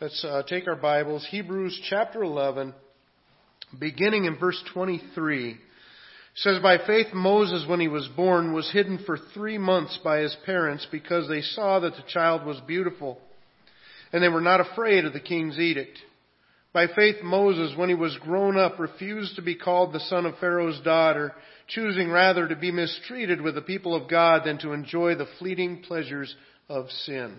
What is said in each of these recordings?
Let's uh, take our Bibles, Hebrews chapter 11, beginning in verse 23. It says, By faith Moses, when he was born, was hidden for three months by his parents because they saw that the child was beautiful, and they were not afraid of the king's edict. By faith Moses, when he was grown up, refused to be called the son of Pharaoh's daughter, choosing rather to be mistreated with the people of God than to enjoy the fleeting pleasures of sin.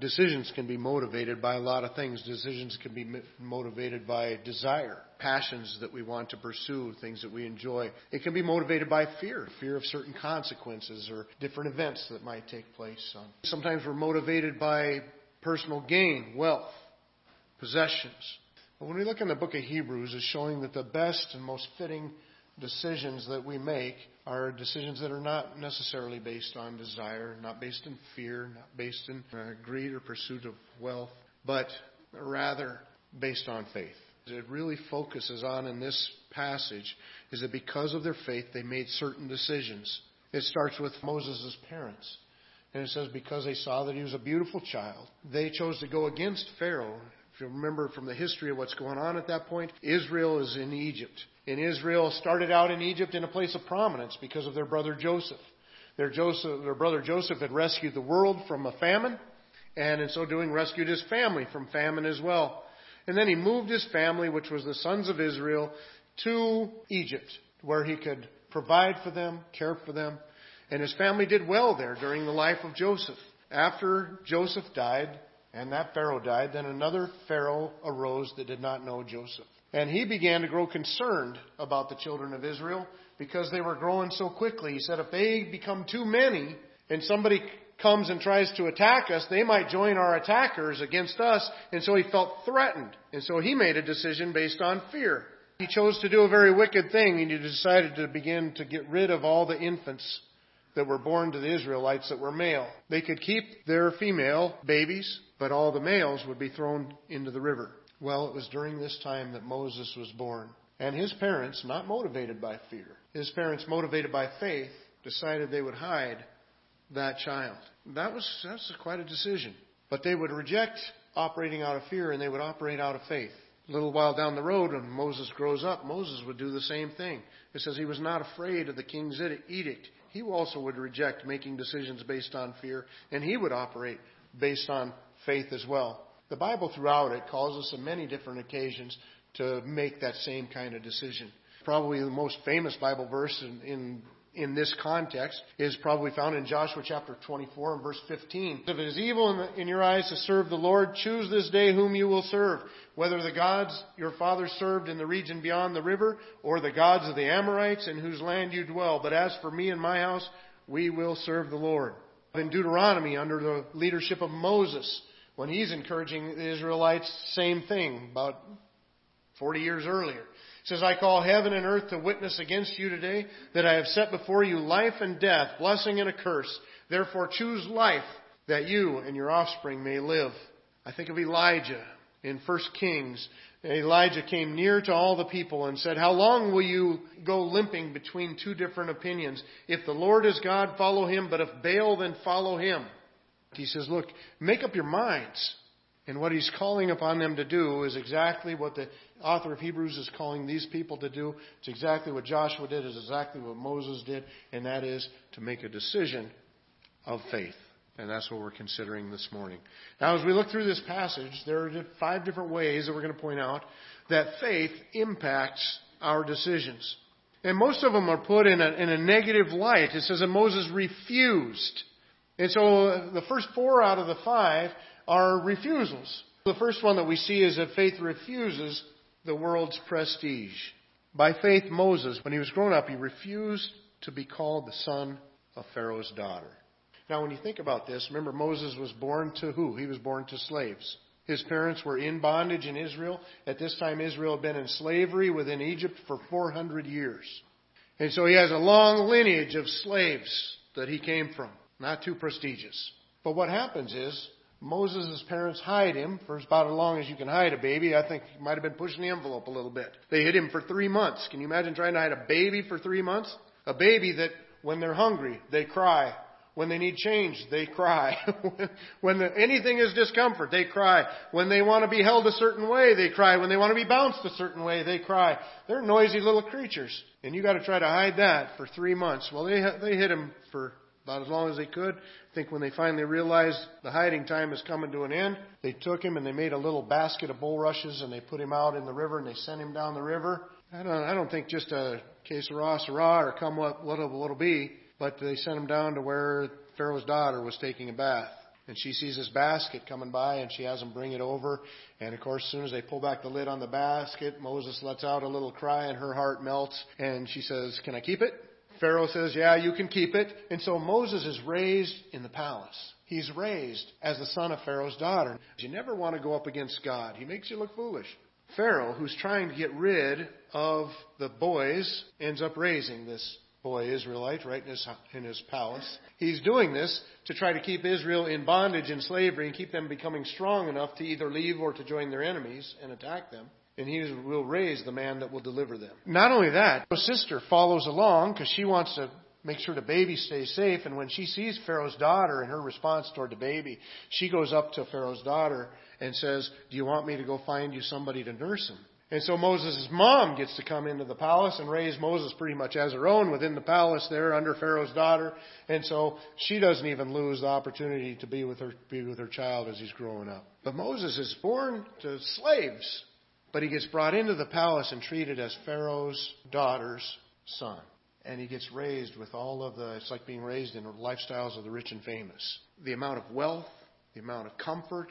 Decisions can be motivated by a lot of things. Decisions can be motivated by desire, passions that we want to pursue, things that we enjoy. It can be motivated by fear, fear of certain consequences or different events that might take place. Sometimes we're motivated by personal gain, wealth, possessions. But when we look in the book of Hebrews, it's showing that the best and most fitting decisions that we make are decisions that are not necessarily based on desire, not based in fear, not based in uh, greed or pursuit of wealth, but rather based on faith. It really focuses on in this passage is that because of their faith, they made certain decisions. It starts with Moses' parents. And it says, because they saw that he was a beautiful child, they chose to go against Pharaoh. If you remember from the history of what's going on at that point, Israel is in Egypt in Israel started out in Egypt in a place of prominence because of their brother Joseph. Their, Joseph, their brother Joseph had rescued the world from a famine, and in so doing rescued his family from famine as well. And then he moved his family, which was the sons of Israel, to Egypt, where he could provide for them, care for them. And his family did well there during the life of Joseph. After Joseph died, and that Pharaoh died, then another Pharaoh arose that did not know Joseph. And he began to grow concerned about the children of Israel because they were growing so quickly. He said, if they become too many and somebody comes and tries to attack us, they might join our attackers against us. And so he felt threatened. And so he made a decision based on fear. He chose to do a very wicked thing and he decided to begin to get rid of all the infants that were born to the Israelites that were male. They could keep their female babies, but all the males would be thrown into the river. Well, it was during this time that Moses was born. And his parents, not motivated by fear, his parents, motivated by faith, decided they would hide that child. That was that's quite a decision. But they would reject operating out of fear and they would operate out of faith. A little while down the road, when Moses grows up, Moses would do the same thing. It says he was not afraid of the king's edict. He also would reject making decisions based on fear, and he would operate based on faith as well. The Bible throughout it calls us on many different occasions to make that same kind of decision. Probably the most famous Bible verse in, in, in this context is probably found in Joshua chapter 24 and verse 15. If it is evil in, the, in your eyes to serve the Lord, choose this day whom you will serve, whether the gods your fathers served in the region beyond the river, or the gods of the Amorites in whose land you dwell. But as for me and my house, we will serve the Lord. In Deuteronomy, under the leadership of Moses, when he's encouraging the Israelites, same thing, about 40 years earlier. Says, I call heaven and earth to witness against you today that I have set before you life and death, blessing and a curse. Therefore choose life that you and your offspring may live. I think of Elijah in 1 Kings. Elijah came near to all the people and said, How long will you go limping between two different opinions? If the Lord is God, follow him, but if Baal, then follow him. He says, look, make up your minds. And what he's calling upon them to do is exactly what the author of Hebrews is calling these people to do. It's exactly what Joshua did, it's exactly what Moses did, and that is to make a decision of faith. And that's what we're considering this morning. Now, as we look through this passage, there are five different ways that we're going to point out that faith impacts our decisions. And most of them are put in a, in a negative light. It says that Moses refused and so the first four out of the five are refusals. The first one that we see is that faith refuses the world's prestige. By faith, Moses, when he was grown up, he refused to be called the son of Pharaoh's daughter. Now, when you think about this, remember Moses was born to who? He was born to slaves. His parents were in bondage in Israel. At this time, Israel had been in slavery within Egypt for 400 years. And so he has a long lineage of slaves that he came from. Not too prestigious. But what happens is, Moses' parents hide him for about as long as you can hide a baby. I think he might have been pushing the envelope a little bit. They hid him for three months. Can you imagine trying to hide a baby for three months? A baby that, when they're hungry, they cry. When they need change, they cry. when the, anything is discomfort, they cry. When they want to be held a certain way, they cry. When they want to be bounced a certain way, they cry. They're noisy little creatures. And you got to try to hide that for three months. Well, they, they hid him for about as long as they could. I think when they finally realized the hiding time is coming to an end, they took him and they made a little basket of bulrushes and they put him out in the river and they sent him down the river. I don't, I don't think just a case of raw sarah or come what what'll, what'll be, but they sent him down to where Pharaoh's daughter was taking a bath. And she sees this basket coming by and she has them bring it over. And of course, as soon as they pull back the lid on the basket, Moses lets out a little cry and her heart melts. And she says, Can I keep it? Pharaoh says, Yeah, you can keep it. And so Moses is raised in the palace. He's raised as the son of Pharaoh's daughter. You never want to go up against God. He makes you look foolish. Pharaoh, who's trying to get rid of the boys, ends up raising this boy Israelite right in his, in his palace. He's doing this to try to keep Israel in bondage and slavery and keep them becoming strong enough to either leave or to join their enemies and attack them and he will raise the man that will deliver them. Not only that, his sister follows along because she wants to make sure the baby stays safe. And when she sees Pharaoh's daughter and her response toward the baby, she goes up to Pharaoh's daughter and says, Do you want me to go find you somebody to nurse him? And so Moses' mom gets to come into the palace and raise Moses pretty much as her own within the palace there under Pharaoh's daughter. And so she doesn't even lose the opportunity to be with her, be with her child as he's growing up. But Moses is born to slaves. But he gets brought into the palace and treated as Pharaoh's daughter's son. And he gets raised with all of the, it's like being raised in the lifestyles of the rich and famous. The amount of wealth, the amount of comfort,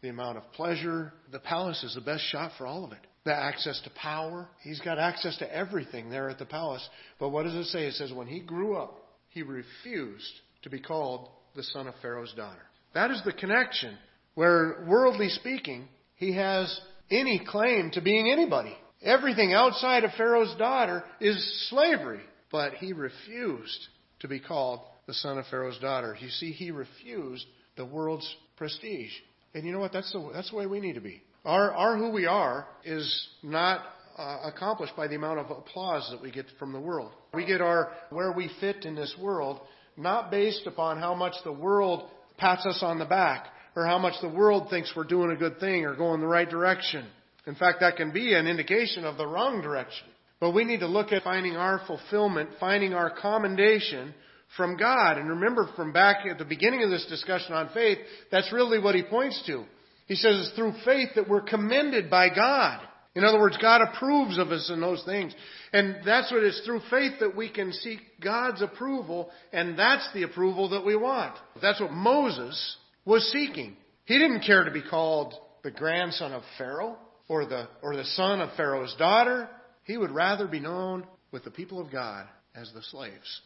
the amount of pleasure. The palace is the best shot for all of it. The access to power. He's got access to everything there at the palace. But what does it say? It says when he grew up, he refused to be called the son of Pharaoh's daughter. That is the connection where, worldly speaking, he has any claim to being anybody. Everything outside of Pharaoh's daughter is slavery. But he refused to be called the son of Pharaoh's daughter. You see, he refused the world's prestige. And you know what? That's the, that's the way we need to be. Our, our who we are is not uh, accomplished by the amount of applause that we get from the world. We get our where we fit in this world not based upon how much the world pats us on the back or how much the world thinks we're doing a good thing or going the right direction. In fact, that can be an indication of the wrong direction. But we need to look at finding our fulfillment, finding our commendation from God. And remember from back at the beginning of this discussion on faith, that's really what he points to. He says it's through faith that we're commended by God. In other words, God approves of us in those things. And that's what it's through faith that we can seek God's approval, and that's the approval that we want. That's what Moses was seeking. He didn't care to be called the grandson of Pharaoh or the, or the son of Pharaoh's daughter. He would rather be known with the people of God as the slaves.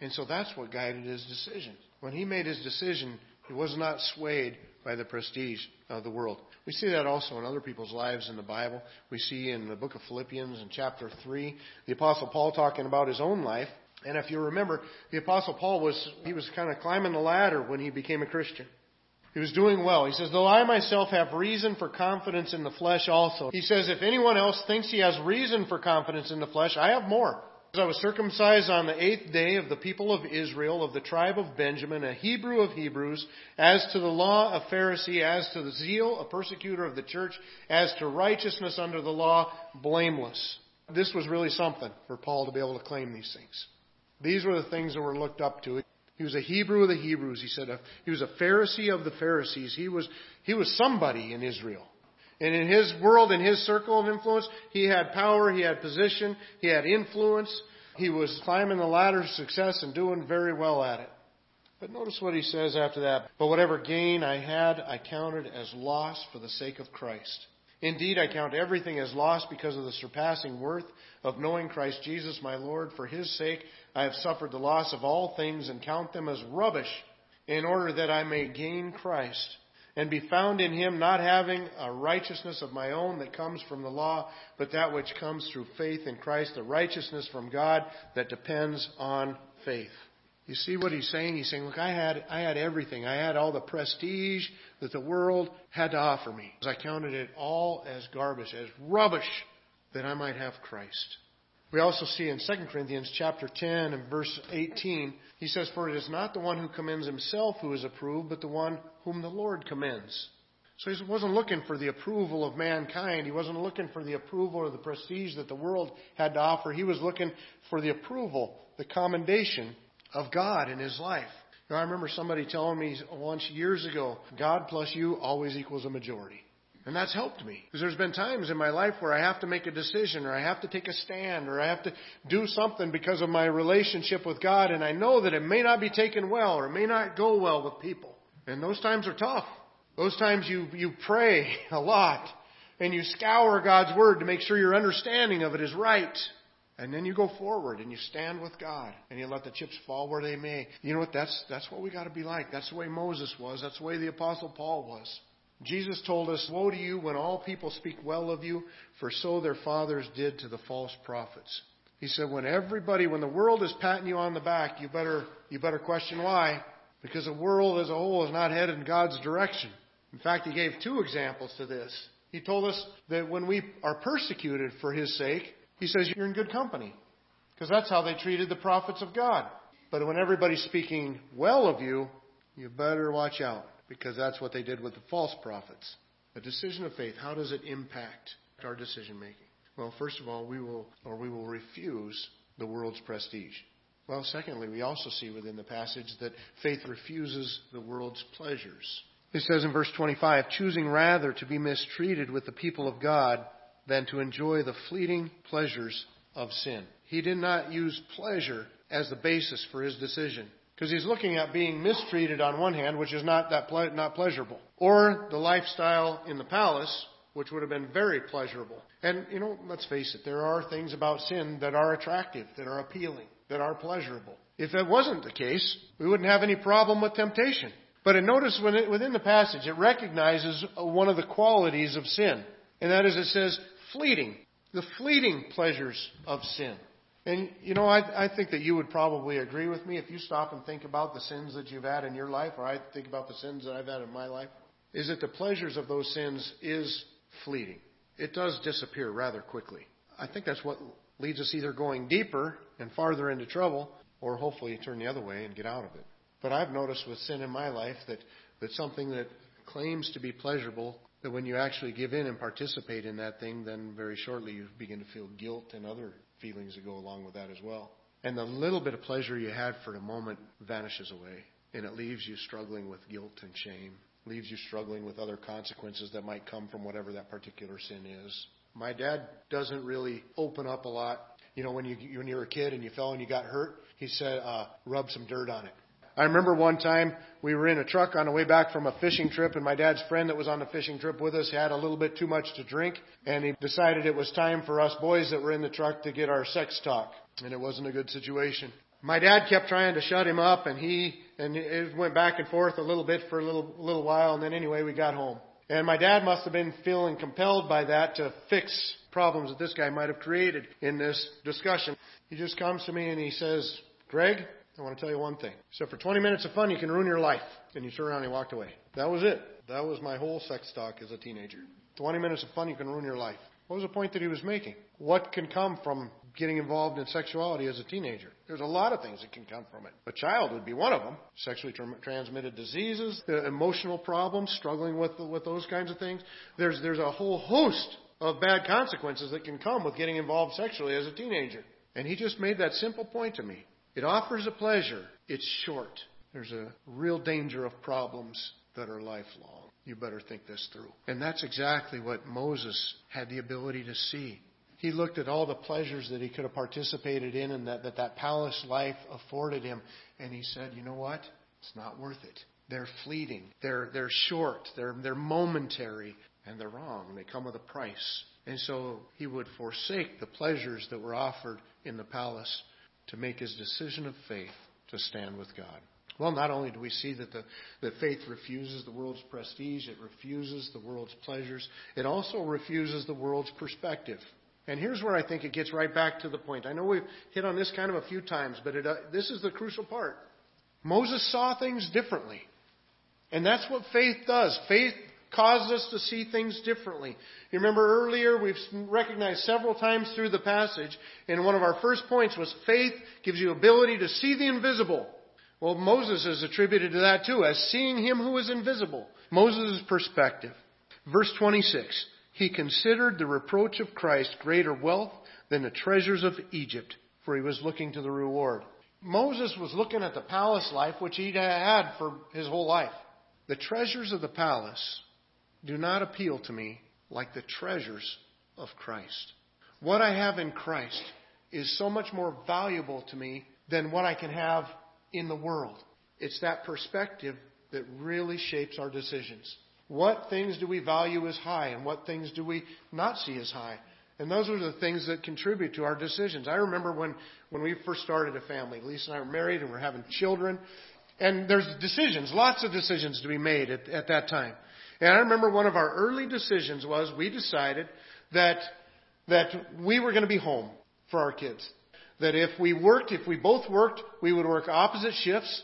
And so that's what guided his decision. When he made his decision, he was not swayed by the prestige of the world. We see that also in other people's lives in the Bible. We see in the book of Philippians in chapter 3, the apostle Paul talking about his own life. And if you remember, the apostle Paul was, he was kind of climbing the ladder when he became a Christian. He was doing well. He says, Though I myself have reason for confidence in the flesh also. He says, If anyone else thinks he has reason for confidence in the flesh, I have more. I was circumcised on the eighth day of the people of Israel, of the tribe of Benjamin, a Hebrew of Hebrews, as to the law, a Pharisee, as to the zeal, a persecutor of the church, as to righteousness under the law, blameless. This was really something for Paul to be able to claim these things. These were the things that were looked up to. He was a Hebrew of the Hebrews. He said he was a Pharisee of the Pharisees. He was, he was somebody in Israel. And in his world, in his circle of influence, he had power, he had position, he had influence. He was climbing the ladder of success and doing very well at it. But notice what he says after that. But whatever gain I had, I counted as loss for the sake of Christ. Indeed, I count everything as loss because of the surpassing worth of knowing Christ Jesus my Lord. For his sake, I have suffered the loss of all things and count them as rubbish in order that I may gain Christ and be found in him, not having a righteousness of my own that comes from the law, but that which comes through faith in Christ, the righteousness from God that depends on faith. You see what he's saying? He's saying, look, I had, I had everything. I had all the prestige that the world had to offer me. I counted it all as garbage, as rubbish, that I might have Christ. We also see in 2 Corinthians chapter 10 and verse 18, he says, For it is not the one who commends himself who is approved, but the one whom the Lord commends. So he wasn't looking for the approval of mankind. He wasn't looking for the approval or the prestige that the world had to offer. He was looking for the approval, the commendation of God in his life. Now, I remember somebody telling me once years ago, God plus you always equals a majority. And that's helped me. Because there's been times in my life where I have to make a decision or I have to take a stand or I have to do something because of my relationship with God and I know that it may not be taken well or it may not go well with people. And those times are tough. Those times you, you pray a lot and you scour God's Word to make sure your understanding of it is right. And then you go forward and you stand with God and you let the chips fall where they may. You know what? That's, that's what we got to be like. That's the way Moses was. That's the way the Apostle Paul was. Jesus told us, Woe to you when all people speak well of you, for so their fathers did to the false prophets. He said, when everybody, when the world is patting you on the back, you better, you better question why. Because the world as a whole is not headed in God's direction. In fact, he gave two examples to this. He told us that when we are persecuted for his sake, he says you're in good company. Because that's how they treated the prophets of God. But when everybody's speaking well of you, you better watch out because that's what they did with the false prophets. A decision of faith, how does it impact our decision making? Well, first of all, we will, or we will refuse the world's prestige. Well, secondly, we also see within the passage that faith refuses the world's pleasures. It says in verse 25, choosing rather to be mistreated with the people of God than to enjoy the fleeting pleasures of sin. He did not use pleasure as the basis for his decision. Because he's looking at being mistreated on one hand, which is not that ple- not pleasurable, or the lifestyle in the palace, which would have been very pleasurable. And you know, let's face it, there are things about sin that are attractive, that are appealing, that are pleasurable. If that wasn't the case, we wouldn't have any problem with temptation. But notice within the passage, it recognizes uh, one of the qualities of sin, and that is it says fleeting, the fleeting pleasures of sin. And you know, I, I think that you would probably agree with me if you stop and think about the sins that you've had in your life, or I think about the sins that I've had in my life, is that the pleasures of those sins is fleeting. It does disappear rather quickly. I think that's what leads us either going deeper and farther into trouble, or hopefully turn the other way and get out of it. But I've noticed with sin in my life that, that something that claims to be pleasurable, that when you actually give in and participate in that thing, then very shortly you begin to feel guilt and other feelings that go along with that as well. And the little bit of pleasure you had for a moment vanishes away, and it leaves you struggling with guilt and shame, leaves you struggling with other consequences that might come from whatever that particular sin is. My dad doesn't really open up a lot. You know, when you when you were a kid and you fell and you got hurt, he said, uh, "Rub some dirt on it." I remember one time we were in a truck on the way back from a fishing trip, and my dad's friend that was on the fishing trip with us had a little bit too much to drink, and he decided it was time for us boys that were in the truck to get our sex talk, and it wasn't a good situation. My dad kept trying to shut him up, and he and it went back and forth a little bit for a little little while, and then anyway we got home. And my dad must have been feeling compelled by that to fix problems that this guy might have created in this discussion. He just comes to me and he says, Greg, I want to tell you one thing. So for 20 minutes of fun, you can ruin your life. And he turned around and walked away. That was it. That was my whole sex talk as a teenager. 20 minutes of fun, you can ruin your life. What was the point that he was making? What can come from getting involved in sexuality as a teenager? There's a lot of things that can come from it. A child would be one of them. Sexually transmitted diseases, uh, emotional problems, struggling with with those kinds of things. There's there's a whole host of bad consequences that can come with getting involved sexually as a teenager. And he just made that simple point to me. It offers a pleasure. It's short. There's a real danger of problems that are lifelong. You better think this through. And that's exactly what Moses had the ability to see. He looked at all the pleasures that he could have participated in and that that, that palace life afforded him. And he said, you know what? It's not worth it. They're fleeting. They're, they're short. They're, they're momentary. And they're wrong. They come with a price. And so he would forsake the pleasures that were offered in the palace to make his decision of faith to stand with God. Well, not only do we see that the that faith refuses the world's prestige, it refuses the world's pleasures, it also refuses the world's perspective. And here's where I think it gets right back to the point. I know we've hit on this kind of a few times, but it, uh, this is the crucial part. Moses saw things differently. And that's what faith does. Faith causes us to see things differently. You remember earlier, we've recognized several times through the passage, and one of our first points was faith gives you ability to see the invisible. Well, Moses is attributed to that too, as seeing him who is invisible. Moses' perspective. Verse 26. He considered the reproach of Christ greater wealth than the treasures of Egypt, for he was looking to the reward. Moses was looking at the palace life, which he had for his whole life. The treasures of the palace do not appeal to me like the treasures of Christ. What I have in Christ is so much more valuable to me than what I can have in the world. It's that perspective that really shapes our decisions. What things do we value as high and what things do we not see as high? And those are the things that contribute to our decisions. I remember when, when we first started a family, Lisa and I were married and we're having children. And there's decisions, lots of decisions to be made at, at that time. And I remember one of our early decisions was we decided that, that we were going to be home for our kids. That if we worked, if we both worked, we would work opposite shifts.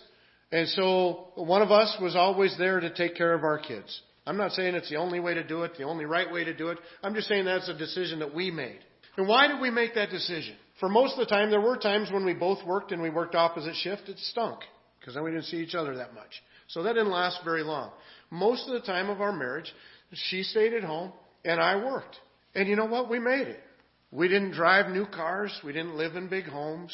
And so one of us was always there to take care of our kids. I'm not saying it's the only way to do it, the only right way to do it. I'm just saying that's a decision that we made. And why did we make that decision? For most of the time, there were times when we both worked and we worked opposite shift. It stunk because then we didn't see each other that much. So that didn't last very long. Most of the time of our marriage, she stayed at home and I worked. And you know what? We made it. We didn't drive new cars. We didn't live in big homes.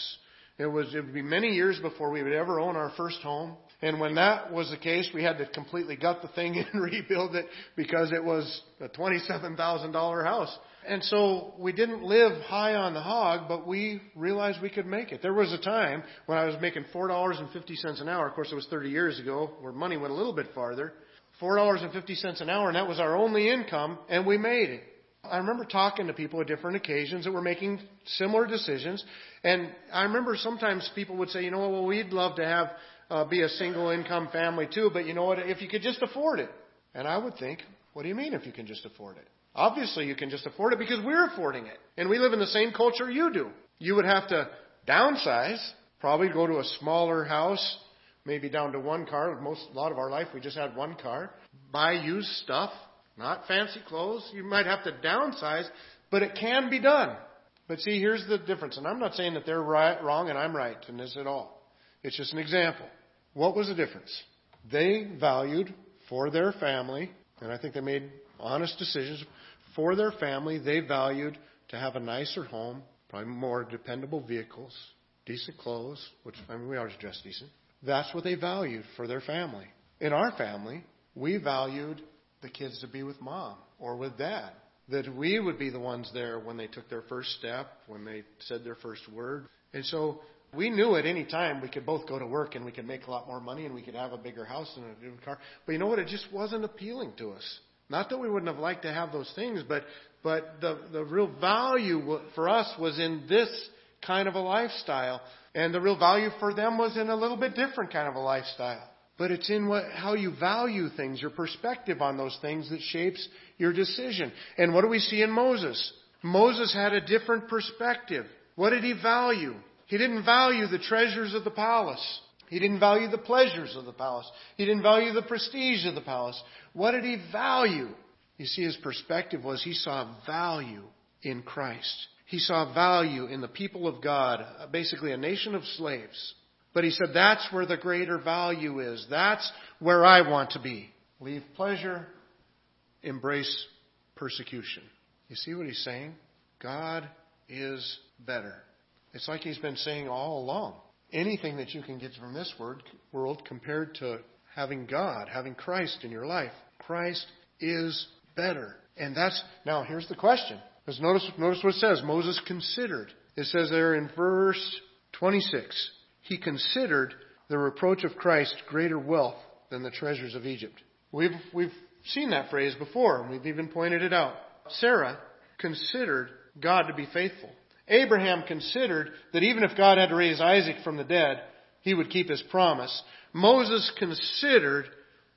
It was, it would be many years before we would ever own our first home. And when that was the case, we had to completely gut the thing and rebuild it because it was a $27,000 house. And so we didn't live high on the hog, but we realized we could make it. There was a time when I was making $4.50 an hour. Of course, it was 30 years ago where money went a little bit farther. $4.50 an hour, and that was our only income, and we made it. I remember talking to people at different occasions that were making similar decisions, and I remember sometimes people would say, you know, well, we'd love to have uh, be a single income family too, but you know what? If you could just afford it, and I would think, what do you mean if you can just afford it? Obviously, you can just afford it because we're affording it, and we live in the same culture you do. You would have to downsize, probably go to a smaller house, maybe down to one car. Most, a lot of our life, we just had one car. Buy used stuff, not fancy clothes. You might have to downsize, but it can be done. But see, here's the difference. And I'm not saying that they're right, wrong and I'm right in this at all. It's just an example. What was the difference? They valued for their family, and I think they made honest decisions for their family. They valued to have a nicer home, probably more dependable vehicles, decent clothes, which I mean, we always dress decent. That's what they valued for their family. In our family, we valued the kids to be with mom or with dad. That we would be the ones there when they took their first step, when they said their first word. And so we knew at any time we could both go to work and we could make a lot more money and we could have a bigger house and a new car. But you know what? It just wasn't appealing to us. Not that we wouldn't have liked to have those things, but but the the real value for us was in this kind of a lifestyle, and the real value for them was in a little bit different kind of a lifestyle. But it's in what, how you value things, your perspective on those things that shapes your decision. And what do we see in Moses? Moses had a different perspective. What did he value? He didn't value the treasures of the palace. He didn't value the pleasures of the palace. He didn't value the prestige of the palace. What did he value? You see, his perspective was he saw value in Christ. He saw value in the people of God, basically a nation of slaves. But he said, that's where the greater value is. That's where I want to be. Leave pleasure, embrace persecution. You see what he's saying? God is better. It's like he's been saying all along. Anything that you can get from this world compared to having God, having Christ in your life, Christ is better. And that's, now here's the question. Because notice, notice what it says. Moses considered. It says there in verse 26 he considered the reproach of Christ greater wealth than the treasures of Egypt. We've, we've seen that phrase before, and we've even pointed it out. Sarah considered God to be faithful. Abraham considered that even if God had to raise Isaac from the dead, he would keep his promise. Moses considered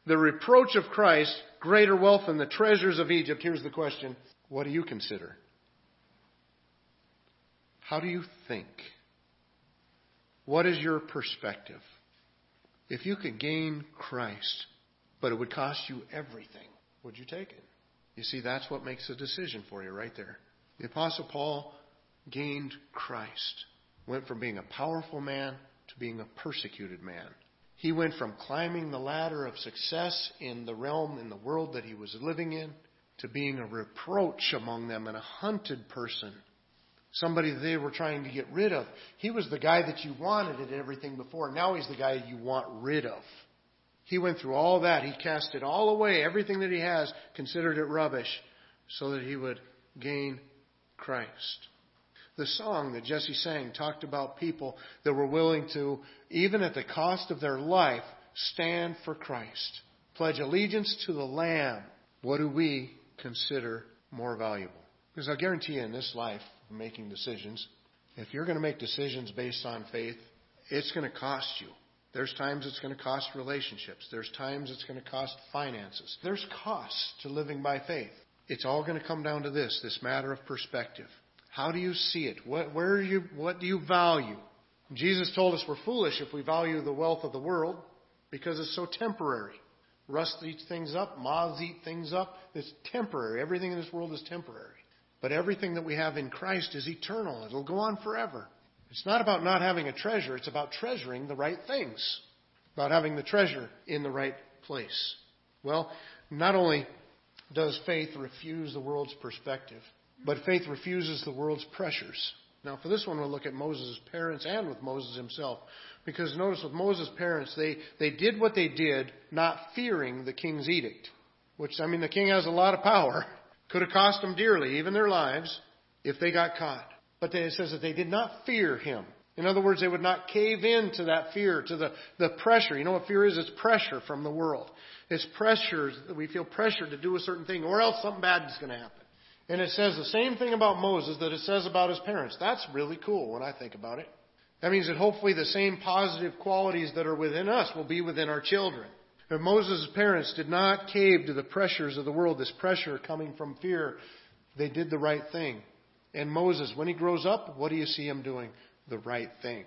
the reproach of Christ greater wealth than the treasures of Egypt. Here's the question. What do you consider? How do you think? What is your perspective? If you could gain Christ, but it would cost you everything, would you take it? You see, that's what makes a decision for you right there. The Apostle Paul gained Christ, went from being a powerful man to being a persecuted man. He went from climbing the ladder of success in the realm, in the world that he was living in, to being a reproach among them and a hunted person. Somebody they were trying to get rid of. He was the guy that you wanted at everything before. Now he's the guy you want rid of. He went through all that. He cast it all away, everything that he has, considered it rubbish, so that he would gain Christ. The song that Jesse sang talked about people that were willing to, even at the cost of their life, stand for Christ, pledge allegiance to the Lamb. What do we consider more valuable? Because I guarantee you in this life, making decisions, if you're going to make decisions based on faith, it's going to cost you. There's times it's going to cost relationships. There's times it's going to cost finances. There's costs to living by faith. It's all going to come down to this, this matter of perspective. How do you see it? What, where you, what do you value? Jesus told us we're foolish if we value the wealth of the world because it's so temporary. Rust eats things up, moths eat things up. It's temporary. Everything in this world is temporary. But everything that we have in Christ is eternal. It'll go on forever. It's not about not having a treasure, it's about treasuring the right things, about having the treasure in the right place. Well, not only does faith refuse the world's perspective, but faith refuses the world's pressures. Now, for this one, we'll look at Moses' parents and with Moses himself. Because notice with Moses' parents, they, they did what they did not fearing the king's edict. Which, I mean, the king has a lot of power. Could have cost them dearly, even their lives, if they got caught. But it says that they did not fear him. In other words, they would not cave in to that fear, to the, the pressure. You know what fear is? It's pressure from the world. It's pressure, we feel pressure to do a certain thing, or else something bad is going to happen. And it says the same thing about Moses that it says about his parents. That's really cool when I think about it. That means that hopefully the same positive qualities that are within us will be within our children. If Moses' parents did not cave to the pressures of the world, this pressure coming from fear, they did the right thing. And Moses, when he grows up, what do you see him doing? The right thing.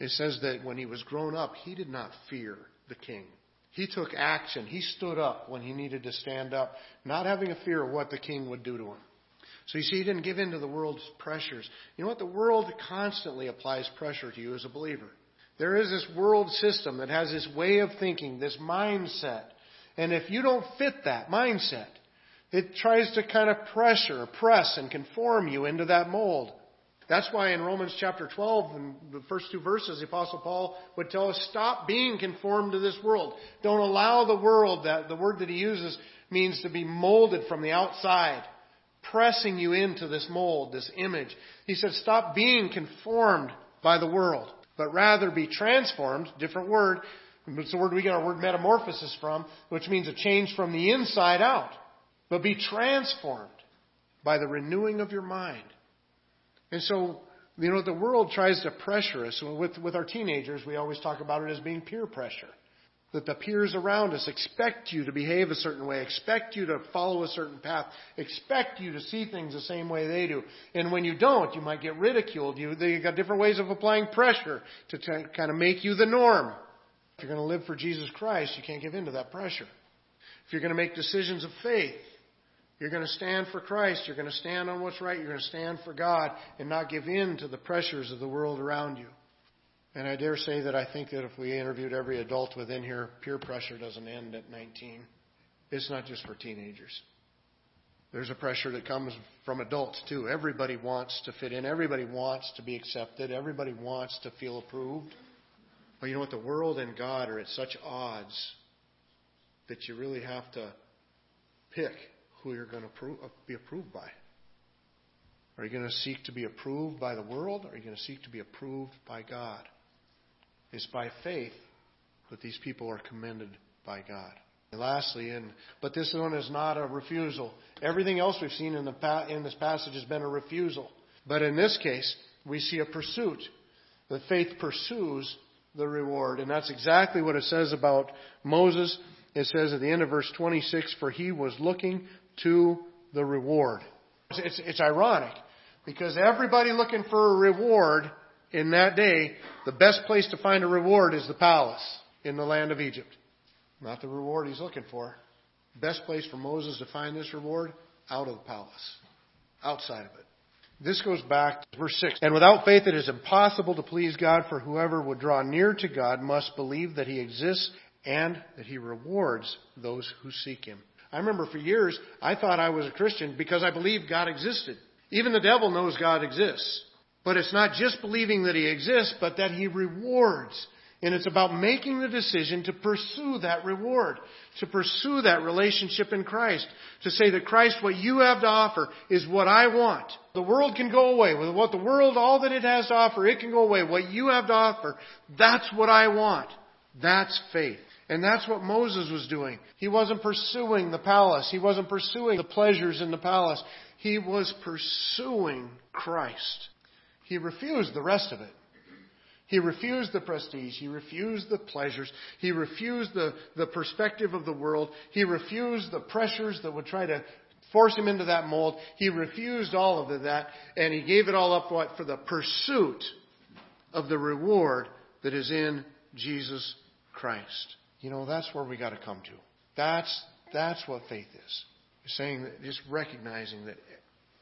It says that when he was grown up, he did not fear the king. He took action. He stood up when he needed to stand up, not having a fear of what the king would do to him. So you see, he didn't give in to the world's pressures. You know what? The world constantly applies pressure to you as a believer. There is this world system that has this way of thinking, this mindset. And if you don't fit that mindset, it tries to kind of pressure, press, and conform you into that mold. That's why in Romans chapter 12, in the first two verses, the Apostle Paul would tell us, stop being conformed to this world. Don't allow the world, that the word that he uses means to be molded from the outside, pressing you into this mold, this image. He said, stop being conformed by the world but rather be transformed, different word, it's the word we get our word metamorphosis from, which means a change from the inside out. But be transformed by the renewing of your mind. And so, you know, the world tries to pressure us. With, with our teenagers, we always talk about it as being peer pressure that the peers around us expect you to behave a certain way, expect you to follow a certain path, expect you to see things the same way they do. And when you don't, you might get ridiculed. You, they got different ways of applying pressure to t- kind of make you the norm. If you're going to live for Jesus Christ, you can't give in to that pressure. If you're going to make decisions of faith, you're going to stand for Christ. You're going to stand on what's right. You're going to stand for God and not give in to the pressures of the world around you. And I dare say that I think that if we interviewed every adult within here, peer pressure doesn't end at 19. It's not just for teenagers. There's a pressure that comes from adults too. Everybody wants to fit in. Everybody wants to be accepted. Everybody wants to feel approved. But you know what? The world and God are at such odds that you really have to pick who you're going to uh, be approved by. Are you going to seek to be approved by the world? Or are you going to seek to be approved by God? It's by faith that these people are commended by God. And lastly, and but this one is not a refusal. Everything else we've seen in, the, in this passage has been a refusal. But in this case, we see a pursuit. That faith pursues the reward. And that's exactly what it says about Moses. It says at the end of verse 26, for he was looking to the reward. It's, it's ironic because everybody looking for a reward in that day, the best place to find a reward is the palace in the land of Egypt. Not the reward he's looking for. Best place for Moses to find this reward? Out of the palace. Outside of it. This goes back to verse 6. And without faith it is impossible to please God, for whoever would draw near to God must believe that he exists and that he rewards those who seek him. I remember for years I thought I was a Christian because I believed God existed. Even the devil knows God exists. But it's not just believing that he exists, but that he rewards. And it's about making the decision to pursue that reward, to pursue that relationship in Christ, to say that Christ, what you have to offer is what I want. The world can go away. With what the world, all that it has to offer, it can go away. What you have to offer, that's what I want. That's faith. And that's what Moses was doing. He wasn't pursuing the palace. He wasn't pursuing the pleasures in the palace. He was pursuing Christ. He refused the rest of it. He refused the prestige. He refused the pleasures. He refused the, the perspective of the world. He refused the pressures that would try to force him into that mold. He refused all of that, and he gave it all up what? For the pursuit of the reward that is in Jesus Christ. You know, that's where we got to come to. That's, that's what faith is. Saying that, just recognizing that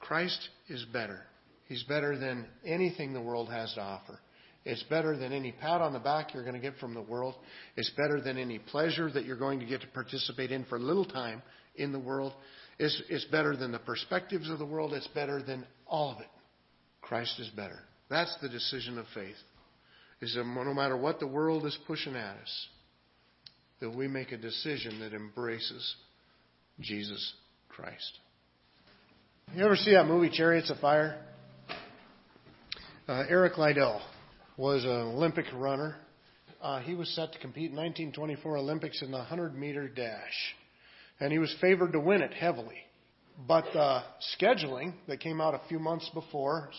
Christ is better. He's better than anything the world has to offer. It's better than any pat on the back you're going to get from the world. It's better than any pleasure that you're going to get to participate in for a little time in the world. It's, it's better than the perspectives of the world. It's better than all of it. Christ is better. That's the decision of faith. Is that no matter what the world is pushing at us, that we make a decision that embraces Jesus Christ. You ever see that movie Chariots of Fire? Uh, Eric Liddell was an Olympic runner. Uh, he was set to compete in 1924 Olympics in the 100 meter dash, and he was favored to win it heavily. But the scheduling that came out a few months before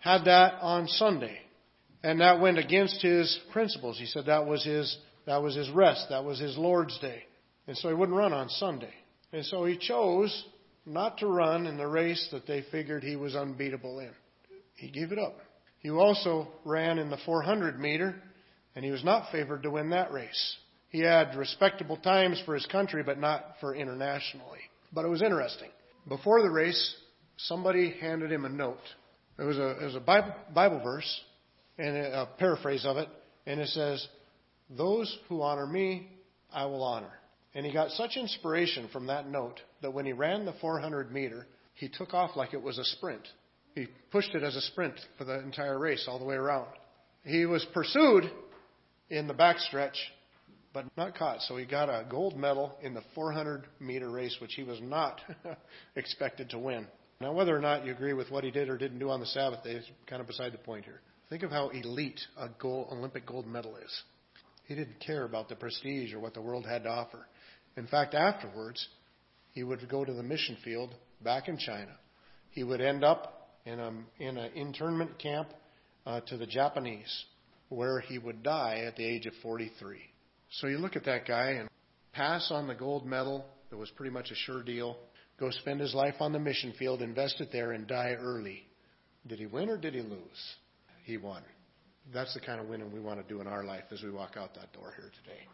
had that on Sunday, and that went against his principles. He said that was his that was his rest. That was his Lord's day. And so he wouldn't run on Sunday. And so he chose not to run in the race that they figured he was unbeatable in. He gave it up. He also ran in the 400 meter, and he was not favored to win that race. He had respectable times for his country, but not for internationally. But it was interesting. Before the race, somebody handed him a note. It was a, it was a Bible, Bible verse, and a paraphrase of it, and it says, those who honor me, I will honor. And he got such inspiration from that note that when he ran the 400 meter, he took off like it was a sprint. He pushed it as a sprint for the entire race all the way around. He was pursued in the backstretch, but not caught. So he got a gold medal in the 400 meter race, which he was not expected to win. Now, whether or not you agree with what he did or didn't do on the Sabbath day is kind of beside the point here. Think of how elite a gold, Olympic gold medal is. He didn't care about the prestige or what the world had to offer. In fact, afterwards, he would go to the mission field back in China. He would end up in, in an internment camp uh, to the Japanese, where he would die at the age of 43. So you look at that guy and pass on the gold medal that was pretty much a sure deal, go spend his life on the mission field, invest it there, and die early. Did he win or did he lose? He won. That's the kind of winning we want to do in our life as we walk out that door here today.